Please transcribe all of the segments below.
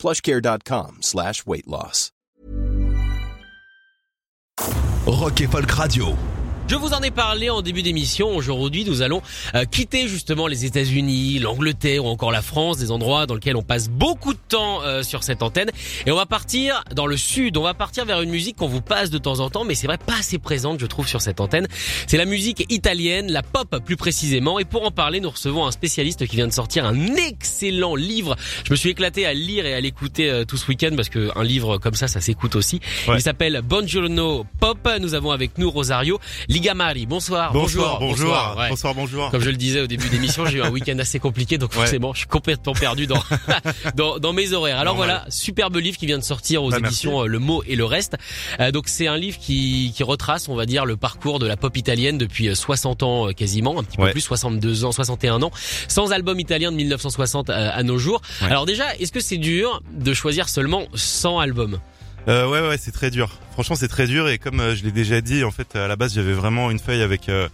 plushcare.com slash weight loss. Rock et Folk Radio. Je vous en ai parlé en début d'émission. Aujourd'hui, nous allons euh, quitter justement les États-Unis, l'Angleterre ou encore la France, des endroits dans lesquels on passe beaucoup de temps euh, sur cette antenne. Et on va partir dans le sud. On va partir vers une musique qu'on vous passe de temps en temps, mais c'est vrai pas assez présente, je trouve, sur cette antenne. C'est la musique italienne, la pop plus précisément. Et pour en parler, nous recevons un spécialiste qui vient de sortir un excellent livre. Je me suis éclaté à lire et à l'écouter euh, tout ce week-end parce que un livre comme ça, ça s'écoute aussi. Ouais. Il s'appelle Buongiorno Pop. Nous avons avec nous Rosario Ligamari. Bonsoir. Bonjour, bonjour, bonsoir, ouais. bonsoir, bonjour. Comme je le disais au début d'émission, j'ai eu un week-end assez compliqué, donc Ouais. forcément, je suis complètement perdu dans dans, dans mes horaires. Alors Normal. voilà, superbe livre qui vient de sortir aux Bah, éditions euh, Le Mot et le Reste. Euh, donc c'est un livre qui qui retrace, on va dire, le parcours de la pop italienne depuis euh, 60 ans euh, quasiment, un petit peu Ouais. plus, 62 ans, 61 ans, sans album italien de 1960 euh, à nos jours. Alors déjà, est-ce que c'est dur de choisir seulement 100 albums? Euh, ouais, ouais, c'est très dur. Franchement, c'est très dur et comme euh, je l'ai déjà dit, en fait, à la base, j'avais vraiment une feuille avec euh,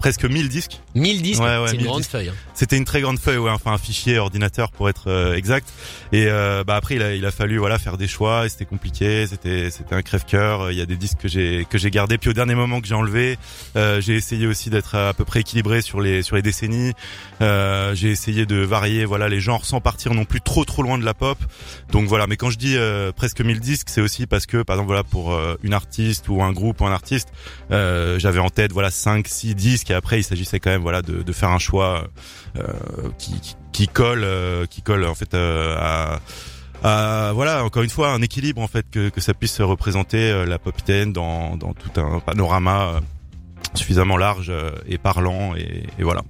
presque 1000 disques. 1000 disques, Ouais, ouais, c'est une 1000 grande disques. feuille. hein. C'était une très grande feuille, ouais, enfin un fichier ordinateur pour être euh, exact. Et euh, bah après, il a, il a fallu voilà faire des choix. Et c'était compliqué. C'était c'était un crève-cœur. Il y a des disques que j'ai que j'ai gardés. Puis au dernier moment que j'ai enlevé, euh, j'ai essayé aussi d'être à peu près équilibré sur les sur les décennies. Euh, j'ai essayé de varier voilà les genres sans partir non plus trop trop loin de la pop. Donc voilà. Mais quand je dis euh, presque 1000 disques, c'est aussi parce que par exemple voilà pour une artiste ou un groupe ou un artiste, euh, j'avais en tête voilà 5 6 disques et après il s'agissait quand même voilà de, faire un choix euh, qui, colle euh, qui colle en fait euh, à voilà encore une fois un équilibre en fait que, ça puisse représenter la pop dans, tout un panorama suffisamment large euh, et parlant et, et voilà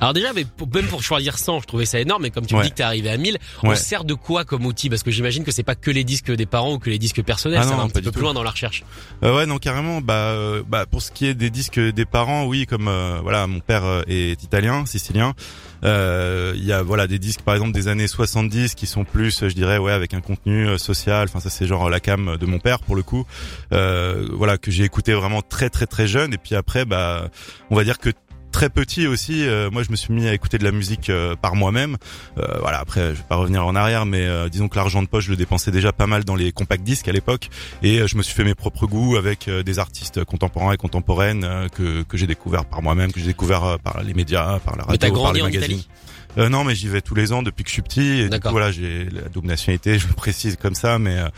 Alors déjà, mais pour- même pour choisir 100, je trouvais ça énorme. Mais comme tu me dis que t'es arrivé à 1000, on Ouais. sert de quoi comme outil? Parce que j'imagine que c'est pas que les disques des parents ou que les disques personnels. Ah ça non, va un petit peu plus loin dans la recherche. Euh, ouais non carrément bah euh, bah pour ce qui est des disques des parents oui comme euh, voilà mon père est italien sicilien il y a voilà des disques par exemple des années 70 qui sont plus je dirais ouais avec un contenu euh, social. Enfin ça c'est genre la cam de mon père pour le coup. Euh, voilà que j'ai écouté vraiment très très très jeune. Et puis après bah on va dire que très petit aussi euh, moi je me suis mis à écouter de la musique euh, par moi-même. Euh, voilà après je vais pas revenir en arrière mais euh, disons que l'argent de poche je le dépensais déjà pas mal dans les compact disques à l'époque. Et euh, je me suis fait mes propres goûts avec euh, des artistes contemporains et contemporaines euh, que, que j'ai découvert par moi-même, que j'ai découvert par les médias, par la Mais radio, par grandi les en magazines. Italie? Euh, non, mais j'y vais tous les ans depuis que je suis petit. Et du coup, voilà, j'ai la double nationalité, je le précise comme ça, mais euh,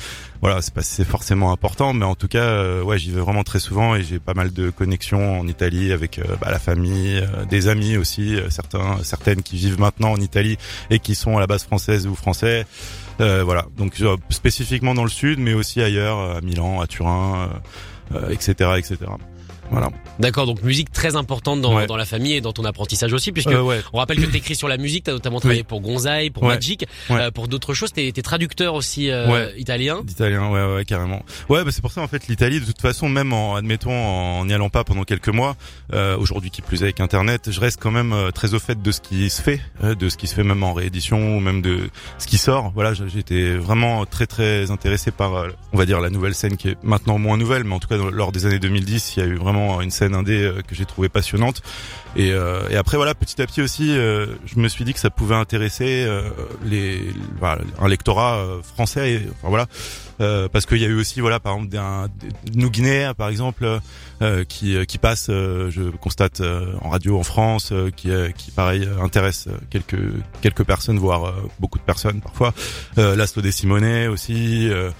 voilà, c'est pas c'est forcément important, mais en tout cas, euh, ouais, j'y vais vraiment très souvent et j'ai pas mal de connexions en Italie avec euh, bah, la famille, euh, des amis aussi, euh, certains, certaines qui vivent maintenant en Italie et qui sont à la base française ou français. Euh, voilà, donc euh, spécifiquement dans le sud, mais aussi ailleurs, à Milan, à Turin, euh, euh, etc., etc. Voilà. D'accord, donc musique très importante dans, Ouais. dans la famille et dans ton apprentissage aussi, puisque Euh, ouais. on rappelle que t'écris sur la musique, t'as notamment travaillé pour Gonzaï, pour Ouais. Magic, euh, pour d'autres choses. T'es t'es traducteur aussi euh, italien. D'italien, ouais, ouais, carrément. Ouais, bah c'est pour ça en fait l'Italie, de toute façon, même en admettons en n'y allant pas pendant quelques mois, euh, aujourd'hui qui plus est avec Internet, je reste quand même euh, très au fait de ce qui se fait, euh, de ce qui se fait même en réédition ou même de ce qui sort. Voilà, j'étais vraiment très très intéressé par, euh, on va dire la nouvelle scène qui est maintenant moins nouvelle, mais en tout cas dans- lors des années 2010, il y a eu vraiment une scène indé euh, que j'ai trouvé passionnante. Et, euh, et après voilà, petit à petit aussi, euh, je me suis dit que ça pouvait intéresser euh, les, voilà, un lectorat euh, français. Et, enfin voilà, euh, parce qu'il y a eu aussi voilà par exemple d'un nous Guinéens par exemple euh, qui qui passe, euh, je constate euh, en radio en France, euh, qui euh, qui pareil intéresse quelques quelques personnes, voire euh, beaucoup de personnes parfois. Euh, des Simonet aussi. euh,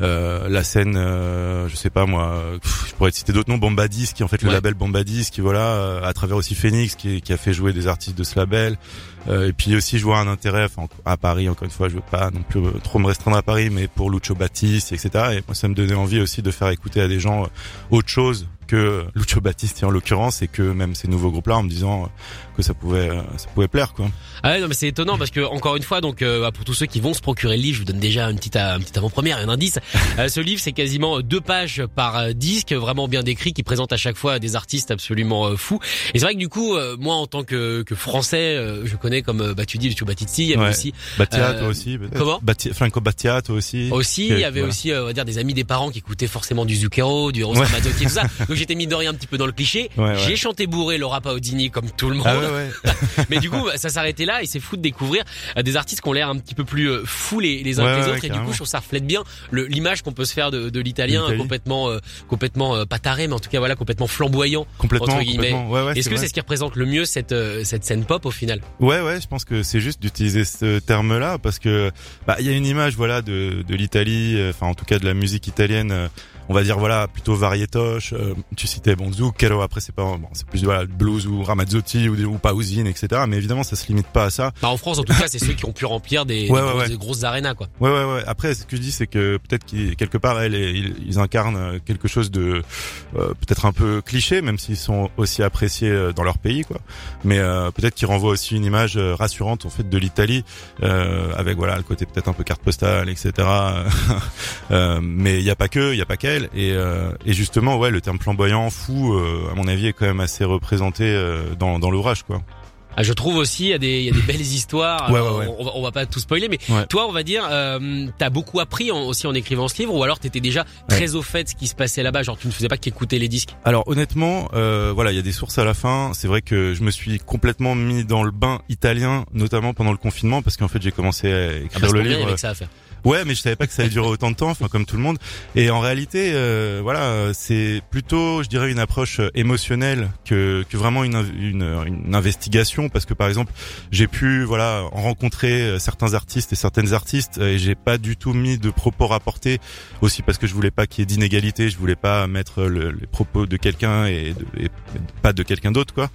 euh, la scène, euh, je sais pas moi, pff, je pourrais te citer d'autres noms, Bombadis, qui est en fait le label Bombadis, qui voilà, euh, à travers aussi Phoenix, qui, a fait jouer des artistes de ce label, Euh, et puis aussi je vois un intérêt, à Paris encore une fois, je veux pas non plus euh, trop me restreindre à Paris, mais pour Lucio Battisti, etc. Et moi ça me donnait envie aussi de faire écouter à des gens euh, autre chose que Lucio Battisti en l'occurrence et que même ces nouveaux groupes là en me disant que ça pouvait ça pouvait plaire quoi. Ah ouais, non mais c'est étonnant parce que encore une fois donc bah, pour tous ceux qui vont se procurer le livre, je vous donne déjà une petite une petite avant-première, un indice. ce livre c'est quasiment deux pages par disque, vraiment bien décrit, qui présente à chaque fois des artistes absolument fous. Et c'est vrai que du coup, moi en tant que, que français, je connais comme bah tu dis Lucio Battisti, il y avait aussi Battiato aussi. Comment Batti Franco Battiato aussi. Aussi, il y avait aussi on va dire des amis des parents qui écoutaient forcément du Zucchero, du Rosa ouais. tout ça. Donc j'étais mis de rien un petit peu dans le cliché. J'ai chanté bourré Laura Paudini comme tout le monde. Ah ouais, Mais du coup, ça s'arrêtait là et c'est fou de découvrir des artistes qui ont l'air un petit peu plus fous les, les uns que les autres. Et du coup, je trouve ça reflète bien l'image qu'on peut se faire de, de l'italien complètement euh, complètement euh, pas taré mais en tout cas voilà complètement flamboyant complètement, entre guillemets. Est-ce que c'est ce qui représente le mieux cette cette scène pop au final? Ouais ouais, je pense que c'est juste d'utiliser ce terme là parce que bah il y a une image voilà de de l'Italie enfin en tout cas de la musique italienne on va dire voilà plutôt variétoche. Euh, tu citais bon Zucchero, après c'est pas bon, c'est plus voilà blues ou Ramazzotti ou, ou Pausine, etc. Mais évidemment ça se limite pas à ça. Bah, en France en tout cas c'est ceux qui ont pu remplir des, ouais, des, ouais, grosses, ouais. des grosses arénas quoi. Ouais ouais ouais. Après ce que je dis c'est que peut-être qu'ils quelque part elles, ils, ils, incarnent quelque chose de euh, peut-être un peu cliché même s'ils sont aussi appréciés euh, dans leur pays quoi. Mais euh, peut-être qu'ils renvoient aussi une image euh, rassurante en fait de l'Italie avec voilà le côté peut-être un peu carte postale etc. mais il y a pas que il y a pas qu'elle et et justement, ouais, le terme flamboyant, fou, euh, à mon avis, est quand même assez représenté euh, dans, dans l'ouvrage, quoi. Ah, je trouve aussi il y a des il y a des belles histoires. Ouais, ouais, ouais. On, va, on va pas tout spoiler, mais toi, on va dire, euh, t'as beaucoup appris en- aussi en écrivant ce livre, ou alors t'étais déjà très au fait de ce qui se passait là-bas. Genre, tu ne faisais pas qu'écouter les disques? Alors honnêtement, euh, voilà, il y a des sources à la fin. C'est vrai que je me suis complètement mis dans le bain italien, notamment pendant le confinement, parce qu'en fait j'ai commencé à Ah, écrire parce le livre. avec ça à faire. Ouais, mais je savais pas que ça allait durer autant de temps, enfin comme tout le monde. Et en réalité, euh, voilà, c'est plutôt, je dirais, une approche euh, émotionnelle que, que vraiment une, une, une investigation, parce que par exemple, j'ai pu, voilà, en rencontrer euh, certains artistes et certaines artistes, et j'ai pas du tout mis de propos rapportés, aussi parce que je voulais pas qu'il y ait d'inégalité, je voulais pas mettre le- les propos de quelqu'un et, et pas de quelqu'un d'autre, quoi.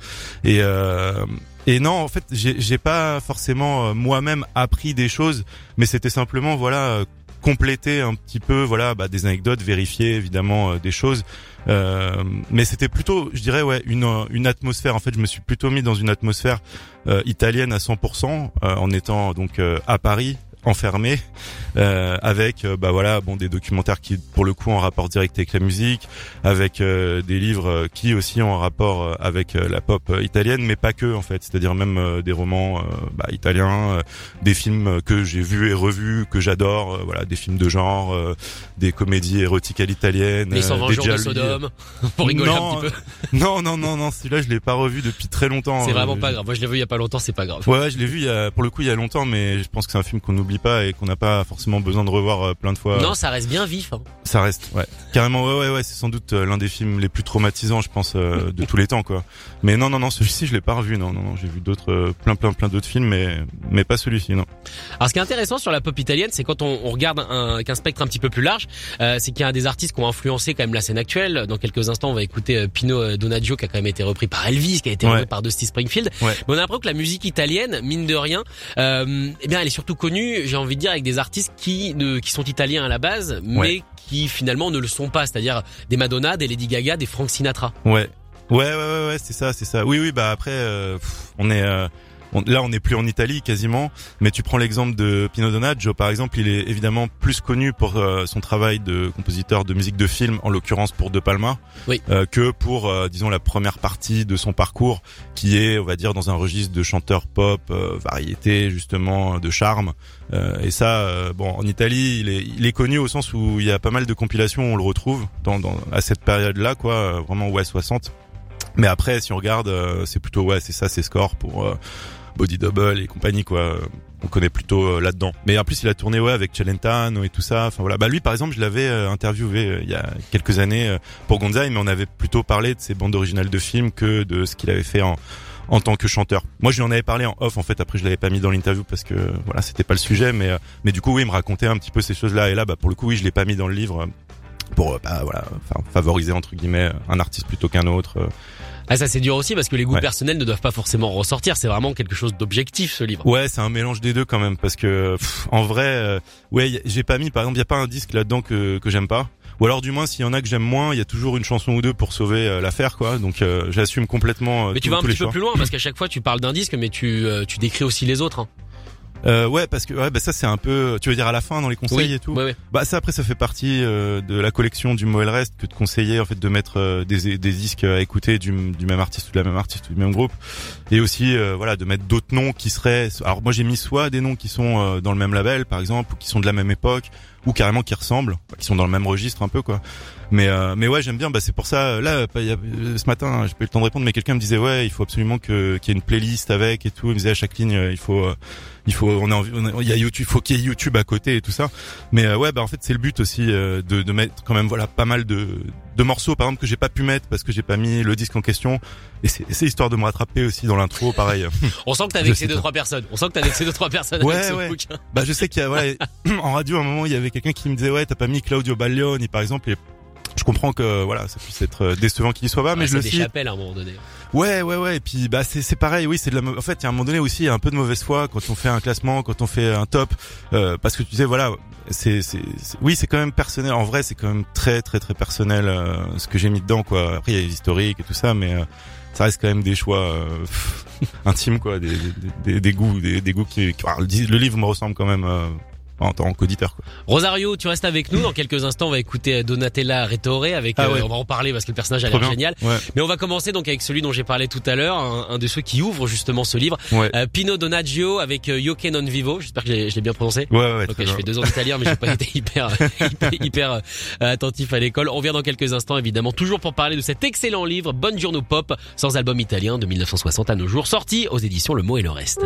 Et euh, et non, en fait, j'ai pas forcément euh, moi-même appris des choses, mais c'était simplement voilà euh, compléter un petit peu voilà bah, des anecdotes, vérifier évidemment euh, des choses. Euh, mais c'était plutôt, je dirais ouais, une euh, une atmosphère. En fait, je me suis plutôt mis dans une atmosphère euh, italienne à 100% euh, en étant donc à Paris enfermé euh, avec euh, bah voilà bon des documentaires qui pour le coup ont un rapport direct avec la musique avec euh, des livres euh, qui aussi ont un rapport euh, avec la pop italienne mais pas que en fait c'est-à-dire même euh, des romans euh, bah, italiens euh, des films que j'ai vus et revus que j'adore euh, voilà des films de genre euh, des comédies érotiques à l'italienne Les euh, 120 des jours de. Sodome, pour rigoler Non, un petit peu. non non non non celui-là je l'ai pas revu depuis très longtemps C'est vraiment pas grave. Moi, je l'ai vu il y a pas longtemps, c'est pas grave. Ouais, je l'ai vu il y a, pour le coup il y a longtemps, mais je pense que c'est un film qu'on pas et qu'on n'a pas forcément besoin de revoir euh, plein de fois. Non, ça reste bien vif. Hein. Ça reste, ouais, carrément, ouais, ouais, ouais, c'est sans doute euh, l'un des films les plus traumatisants, je pense, euh, de tous les temps, quoi. Mais non, non, non, celui-ci je l'ai pas revu, non, non, non, j'ai vu d'autres, euh, plein, plein, plein d'autres films, mais, mais pas celui-ci, non. Alors, ce qui est intéressant sur la pop italienne, c'est quand on, on regarde un, qu'un spectre un petit peu plus large, euh, c'est qu'il y a des artistes qui ont influencé quand même la scène actuelle. Dans quelques instants, on va écouter euh, Pino euh, Donaggio qui a quand même été repris par Elvis, qui a été Ouais. repris par Dusty Springfield. Ouais. Mais on a l'impression que la musique italienne, mine de rien, euh, eh bien, elle est surtout connue, j'ai envie de dire, avec des artistes qui ne, qui sont italiens à la base, mais Ouais. qui finalement ne le sont pas, c'est-à-dire des Madonna, des Lady Gaga, des Frank Sinatra. Ouais, ouais, ouais, ouais, ouais, c'est ça, c'est ça. Oui, oui, bah après, euh, pff, on est, euh, on- là, on n'est plus en Italie quasiment, mais tu prends l'exemple de Pino Donaggio, par exemple, il est évidemment plus connu pour euh, son travail de compositeur de musique de film, en l'occurrence pour De Palma, Oui. euh, que pour, euh, disons, la première partie de son parcours, qui est, on va dire, dans un registre de chanteur pop, euh, variété, justement, de charme. Euh, et ça, euh, bon, en Italie, il est, il est connu au sens où il y a pas mal de compilations, où on le retrouve dans, dans, à cette période-là, quoi, euh, vraiment ouais 60. Mais après, si on regarde, euh, c'est plutôt ouais, c'est ça, c'est score pour euh, Body Double et compagnie, quoi. On connaît plutôt euh, là-dedans. Mais en plus, il a tourné ouais avec Celentano et tout ça. Enfin voilà. Bah lui, par exemple, je l'avais euh, interviewé euh, il y a quelques années pour Gonzai, mais on avait plutôt parlé de ses bandes originales de films que de ce qu'il avait fait en tant que chanteur. Moi, je lui en avais parlé en off, en fait. Après, je l'avais pas mis dans l'interview parce que voilà, c'était pas le sujet. Mais mais du coup, oui, il me racontait un petit peu ces choses-là. Et là, bah pour le coup, oui, je l'ai pas mis dans le livre. Euh, Pour euh, bah, voilà, favoriser entre guillemets un artiste plutôt qu'un autre. euh. Ah, ça c'est dur aussi parce que les goûts Ouais. personnels ne doivent pas forcément ressortir. C'est vraiment quelque chose d'objectif ce livre. Ouais, c'est un mélange des deux quand même parce que pff, en vrai, euh, ouais, j'ai pas mis par exemple, il y a pas un disque là-dedans que que j'aime pas ou alors du moins s'il y en a que j'aime moins, il y a toujours une chanson ou deux pour sauver euh, l'affaire, quoi. Donc euh, j'assume complètement. euh, Mais tu vas un petit peu choix. plus loin parce qu'à chaque fois tu parles d'un disque, mais tu euh, tu décris aussi les autres. hein. Euh, ouais, parce que ouais, bah ça c'est un peu. Tu veux dire à la fin dans les conseils et tout. Ouais, ouais. Bah ça après ça fait partie euh, de la collection du Moel Rest que de conseiller en fait de mettre euh, des, des disques à écouter du, du même artiste ou de la même artiste ou du même groupe et aussi euh, voilà de mettre d'autres noms qui seraient alors moi j'ai mis soit des noms qui sont euh, dans le même label par exemple ou qui sont de la même époque ou carrément qui ressemblent qui sont dans le même registre un peu quoi mais euh, mais ouais j'aime bien. Bah c'est pour ça euh, là y a- euh, ce matin j'ai pas eu le temps de répondre mais quelqu'un me disait ouais il faut absolument que qu'il y ait une playlist avec et tout. Il me disait à chaque ligne euh, il faut il faut on a envie- il y a YouTube faut qu'il y ait YouTube à côté et tout ça. Mais euh, ouais bah en fait c'est le but aussi euh, de, de mettre quand même voilà pas mal de, de morceaux par exemple que j'ai pas pu mettre parce que j'ai pas mis le disque en question. Et c'est histoire de me rattraper aussi dans l'intro pareil. On sent que t'as vexé deux trois personnes. On sent que t'as vexé deux trois personnes Ouais, avec ce ouais. bouquin. bah je sais qu'il y a voilà en radio à un moment il y avait quelqu'un qui me disait ouais t'as pas mis Claudio Baglioni par exemple. Et je comprends que voilà ça puisse être euh, décevant qu'il y soit pas mais Ouais, je le cite à un moment donné. Ouais, ouais, ouais. Et puis, bah, c'est, c'est pareil. Oui, c'est de la. En fait, il y a un moment donné aussi, il y a un peu de mauvaise foi quand on fait un classement, quand on fait un top, euh, parce que tu disais, voilà, c'est, oui, c'est quand même personnel. En vrai, c'est quand même très, très, très personnel euh, ce que j'ai mis dedans, quoi. Après, il y a les historiques et tout ça, mais euh, ça reste quand même des choix euh, intimes, quoi, des, des, des, des goûts, des, des goûts qui. alors, le livre me ressemble quand même. Euh, en tant qu'auditeur. Rosario, tu restes avec nous. Dans quelques instants, on va écouter Donatella Rettore avec. Ah euh. On va en parler parce que le personnage a l'air génial. Ouais, Mais on va commencer donc avec celui dont j'ai parlé tout à l'heure, un, un de ceux qui ouvre justement ce livre, ouais, euh, Pino Donaggio avec euh, Yoke non vivo. J'espère que je l'ai- bien prononcé. ouais, ouais. Ok, très je bien. fais deux ans d'italien, mais j'ai pas été hyper, hyper, hyper, euh, attentif à l'école. On revient dans quelques instants, évidemment, toujours pour parler de cet excellent livre, Buongiorno Pop, sans album italien de 1960 à nos jours, sorti aux éditions Le Mot et le Reste.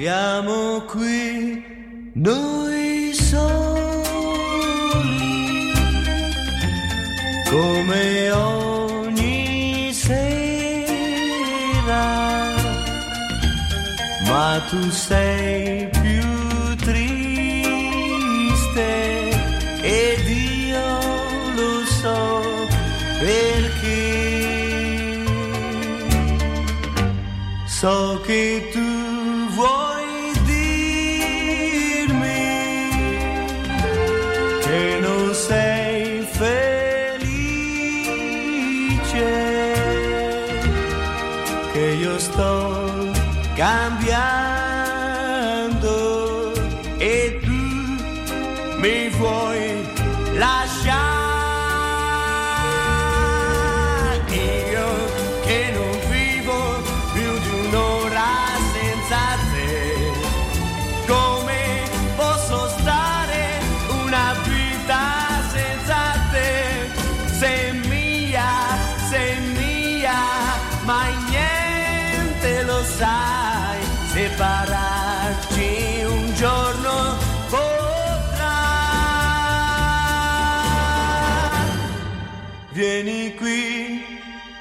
Siamo qui noi soli, come ogni sera, ma tu sei say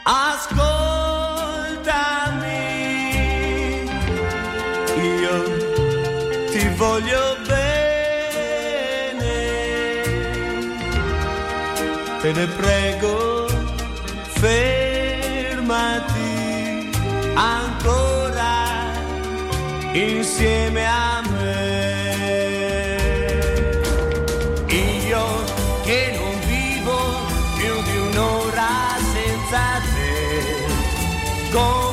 ascoltami. Io ti voglio bene. Te ne prego, fermati ancora insieme a me. go.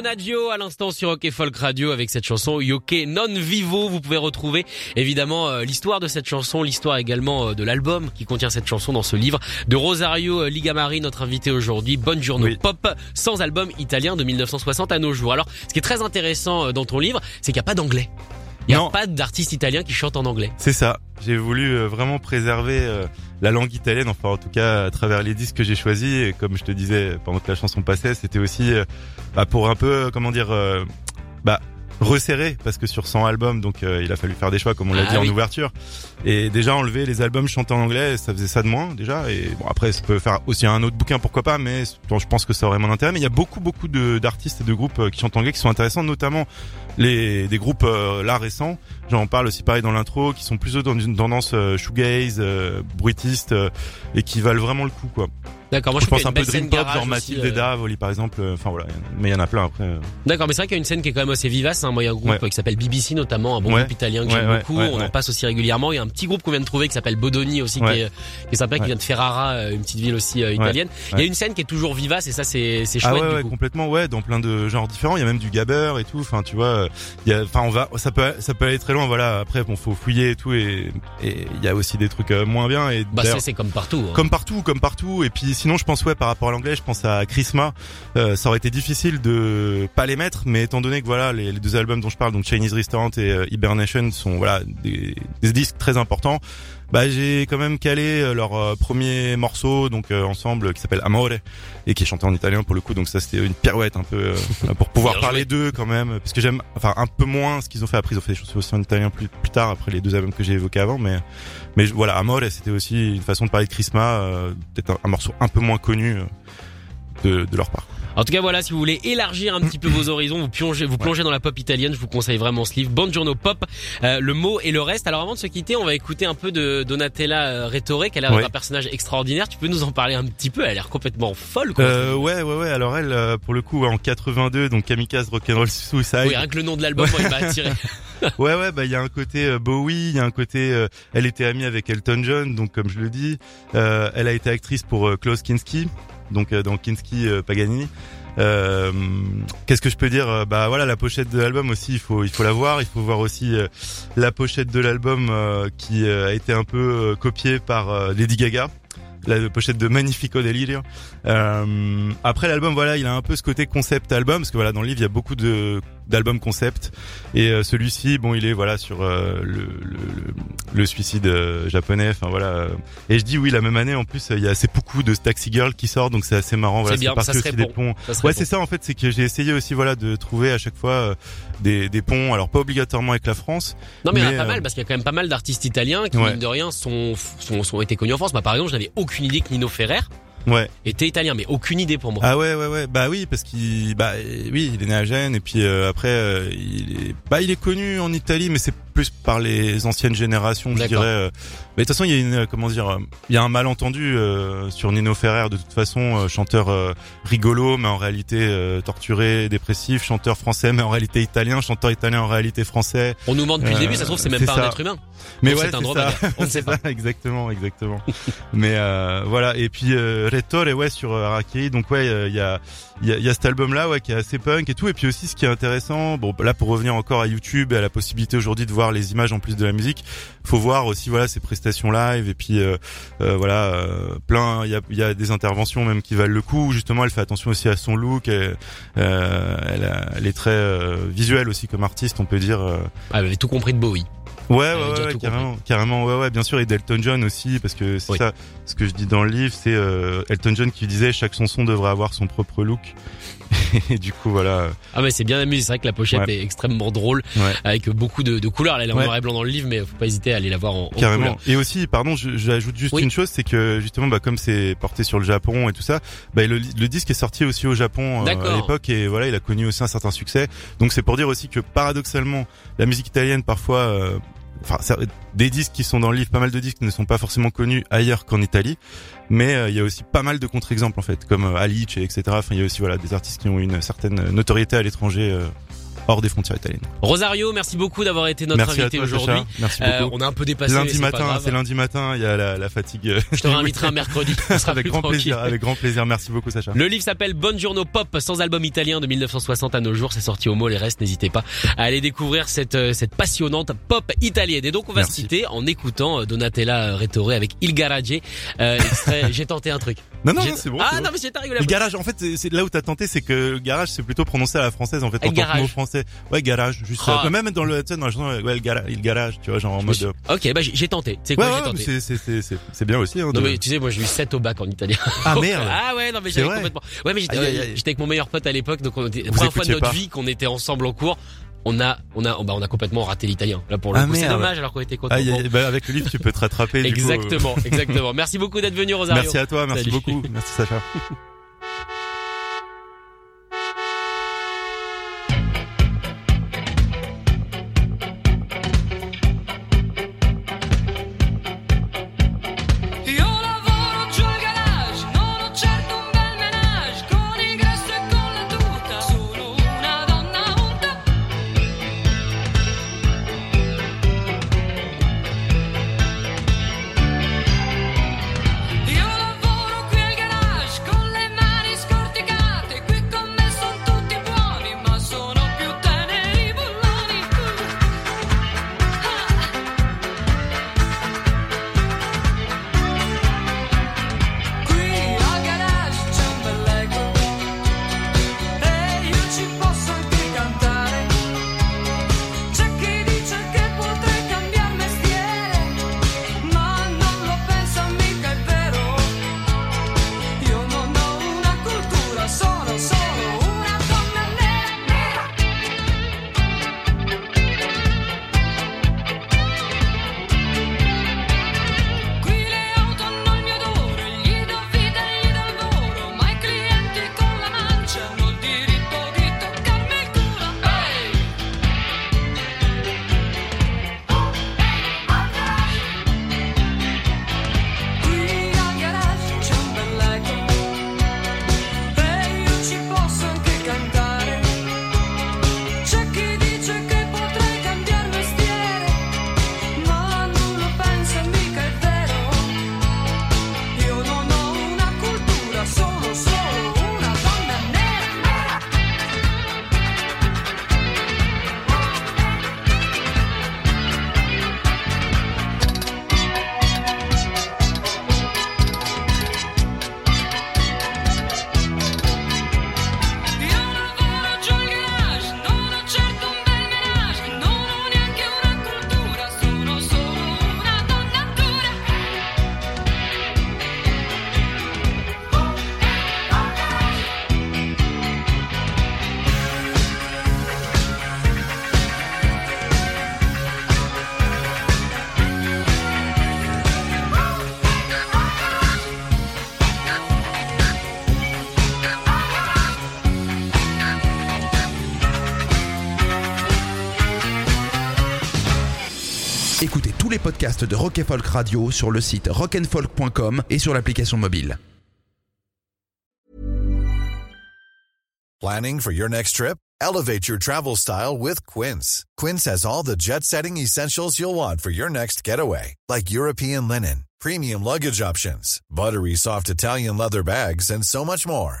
Donaggio à l'instant sur Rock Folk Radio avec cette chanson Yoke Non Vivo. Vous pouvez retrouver évidemment euh, l'histoire de cette chanson, l'histoire également euh, de l'album qui contient cette chanson dans ce livre de Rosario euh, Ligamari, notre invité aujourd'hui. Bonne journée Oui. pop sans album italien de 1960 à nos jours. Alors, ce qui est très intéressant dans ton livre, c'est qu'il n'y a pas d'anglais. Il n'y a Non. pas d'artiste italien qui chante en anglais. C'est ça. J'ai voulu euh, vraiment préserver euh, la langue italienne, enfin en tout cas à travers les disques que j'ai choisis. Et comme je te disais pendant que la chanson passait, c'était aussi euh, bah, pour un peu, comment dire, bah resserrer parce que sur 100 albums, donc euh, il a fallu faire des choix comme on l'a Ah dit oui. en ouverture. Et déjà enlever les albums chantés en anglais, ça faisait ça de moins déjà. Et bon après, ça peut faire aussi un autre bouquin, pourquoi pas. Mais bon, je pense que ça aurait mon intérêt. Mais il y a beaucoup beaucoup d'artistes et de groupes qui chantent en anglais qui sont intéressants, notamment les des groupes euh, là récents. J'en parle aussi pareil dans l'intro, qui sont plutôt dans une tendance euh, shoegaze, euh, bruitiste, euh, et qui valent vraiment le coup quoi. D'accord, moi je pense un peu dream pop, genre Mathilde euh, et Davoli par exemple. euh, Enfin voilà, mais il y en a plein après. euh. D'accord, mais c'est vrai qu'il y a une scène qui est quand même assez vivace. Hein. Moi, il y a un groupe Ouais. euh, qui s'appelle BBC notamment, un bon Ouais. groupe italien que Ouais, j'aime beaucoup. On en passe aussi régulièrement. Il y a un petit groupe qu'on vient de trouver qui s'appelle Bodoni aussi, qui, est, qui est sympa, qui vient de Ferrara, euh, une petite ville aussi euh, italienne. Il y a une scène qui est toujours vivace et ça, c'est c'est Ah chouette ouais, du ouais, coup. complètement ouais, dans plein de genres différents. Il y a même du gabber et tout. Enfin tu vois, euh, il y a, enfin on va, ça peut, ça peut aller très loin. Voilà. Après bon, faut fouiller et tout et et il y a aussi des trucs euh, moins bien et Bah c'est c'est comme partout. hein. Comme partout, comme partout. Et puis sinon, je pense ouais par rapport à l'anglais, je pense à Chrisma. Euh, ça aurait été difficile de pas les mettre, mais étant donné que voilà les, les deux albums dont je parle, donc Chinese Restaurant et euh, Hibernation, sont voilà des, des disques très importants. Bah j'ai quand même calé euh, leur euh, premier morceau donc euh, ensemble qui s'appelle Amore et qui est chanté en italien pour le coup. Donc ça c'était une pirouette un peu euh, pour pouvoir parler d'eux quand même parce que j'aime enfin un peu moins ce qu'ils ont fait après. Ils ont fait des choses aussi en italien plus plus tard après les deux albums que j'ai évoqués avant mais mais voilà, Amore, c'était aussi une façon de parler de Chrisma, euh, peut-être un, un morceau un peu moins connu euh, de, de leur part. En tout cas, voilà, si vous voulez élargir un petit peu vos horizons, vous plongez, vous plongez dans la pop italienne, je vous conseille vraiment ce livre, Buongiorno Pop, euh, le mot et le reste. Alors avant de se quitter, on va écouter un peu de Donatella euh, Rettore, qui a l'air Ouais. un personnage extraordinaire. Tu peux nous en parler un petit peu? Elle a l'air complètement folle, quoi. Euh, ouais, ouais, ouais. Alors elle, euh, pour le coup, ouais, en 82, donc Kamikaze Rock'n'Roll Suicide. oui, rien que le nom de l'album, moi, il m'a attiré. Ouais, ouais, bah il y a un côté euh, Bowie, il y a un côté. euh, elle était amie avec Elton John, donc comme je le dis, euh, elle a été actrice pour Klaus Kinski, donc euh, dans Kinski euh, Paganini. Euh, Qu'est-ce que je peux dire Euh, Bah voilà, la pochette de l'album aussi, il faut il faut la voir. Il faut voir aussi la pochette de l'album qui a été un peu copiée par Lady Gaga. La pochette de Magnifico Delirio. Après l'album, voilà, il a un peu ce côté concept album parce que voilà, dans le livre, il y a beaucoup de d'albums concept et euh, celui-ci, bon, il est voilà sur euh, le, le, le, suicide euh, japonais. Enfin voilà. Et je dis oui, la même année en plus, il y a assez beaucoup de Taxi Girl qui sort, donc c'est assez marrant. Voilà, C'est bien, ça serait des ponts. Ça serait Ouais, bon. c'est ça en fait, c'est que j'ai essayé aussi voilà de trouver à chaque fois euh, des, des ponts, alors pas obligatoirement avec la France. Non mais, il y en Mais, a pas euh, mal parce qu'il y a quand même pas mal d'artistes italiens qui Ouais. mine de rien sont, sont sont été connus en France. Bah par exemple, je n'avais aucune idée que Nino Ferrer Ouais. était italien, mais aucune idée pour moi. Ah ouais ouais ouais bah oui parce qu'il bah oui il est né à Gênes et puis euh, après euh, il est bah il est connu en Italie mais c'est plus par les anciennes générations je dirais euh. mais de toute façon il y a une euh, comment dire euh, il y a un malentendu euh, sur Nino Ferrer de toute façon euh, chanteur euh, rigolo mais en réalité torturé dépressif chanteur français mais en réalité italien chanteur italien en réalité français On nous ment depuis le début, ça se trouve c'est même pas un ça. être humain. mais Donc ouais c'est un dromadaire. On ne sait pas. ça, exactement exactement mais voilà et puis Rettore ouais sur Harakiri donc ouais il y a il y a, y a cet album là ouais qui est assez punk et tout et puis aussi ce qui est intéressant bon là pour revenir encore à YouTube et à la possibilité aujourd'hui de voir les images en plus de la musique faut voir aussi voilà ses prestations live et puis euh, euh, voilà euh, plein il y a, il y a des interventions même qui valent le coup justement elle fait attention aussi à son look elle, a- elle est très visuelle aussi comme artiste on peut dire Ah, elle avait tout compris de Bowie. Ouais, ouais, ouais, carrément, carrément, ouais, ouais, bien sûr, et d'Elton John aussi, parce que c'est Oui. ça, ce que je dis dans le livre, c'est euh, Elton John qui disait chaque chanson devrait avoir son propre look. et du coup, voilà, Ah mais c'est bien amusé, c'est vrai que la pochette Ouais. est extrêmement drôle ouais, avec beaucoup de, de couleurs. Elle est en noir et blanc dans le livre, mais faut pas hésiter à aller la voir en, en carrément. couleur. Et aussi, pardon, j'ajoute juste Oui. une chose, c'est que justement, bah, comme c'est porté sur le Japon et tout ça, bah, le, le disque est sorti aussi au Japon euh, à l'époque et voilà, il a connu aussi un certain succès. Donc c'est pour dire aussi que paradoxalement, la musique italienne parfois euh, Enfin, des disques qui sont dans le livre, pas mal de disques ne sont pas forcément connus ailleurs qu'en Italie, mais euh, il y a aussi pas mal de contre-exemples en fait, comme euh, Alice et etc. Enfin, il y a aussi voilà des artistes qui ont une certaine notoriété à l'étranger euh, hors des frontières italiennes. Rosario, merci beaucoup d'avoir été notre Merci invité aujourd'hui. Merci Euh, beaucoup. on a un peu dépassé. lundi matin, c'est lundi matin, il y a la, la fatigue. euh, Je te réinviterai un mercredi. On sera avec grand tranquille. plaisir, avec grand plaisir. Merci beaucoup, Sacha. Le livre s'appelle Buongiorno Pop, sans album italien de 1960 à nos jours. C'est sorti au mot les restes. N'hésitez pas à aller découvrir cette, euh, cette passionnante pop italienne. Et donc, on va Merci. se quitter en écoutant Donatella Rettore avec Il Garage. Euh, j'ai tenté un truc. Non, non, c'est bon. Ah bon. non, mais j'ai pas rigolé. Le garage, en fait, c'est- là où t'as tenté, c'est que garage, c'est plutôt prononcé à la française, en fait, en tant que mot français. Ouais, garage, juste. Ah. euh, même dans le, tu sais, dans la chanson, ouais, le garage, le garage, tu vois, genre en mode. suis- euh, Ok, bah j'ai tenté. C'est quoi ouais, j'ai mais tenté c'est, c'est, c'est, c'est, c'est bien aussi, hein. Non de- mais tu sais, moi j'ai eu 7 au bac en italien. Ah merde. Ah ouais, non mais j'avais complètement. Ouais mais j'étais euh, avec mon meilleur pote à l'époque, donc on était Vous première fois de notre pas. vie qu'on était ensemble en cours. On a, on a, bah on a complètement raté l'italien. Là pour le Ah, coup, c'est dommage alors qu'on était Bon. aïe, bah, avec le livre, tu peux te rattraper, du coup, euh. Exactement, exactement. Merci beaucoup d'être venu Rosario. Merci à toi, merci Salut. beaucoup. Merci, Sacha. Écoutez tous les podcasts de Rock Folk Radio sur le site rockandfolk.com et sur l'application mobile. Planning for your next trip? Elevate your travel style with Quince. Quince has all the jet setting essentials you'll want for your next getaway, like European linen, premium luggage options, buttery soft Italian leather bags, and so much more.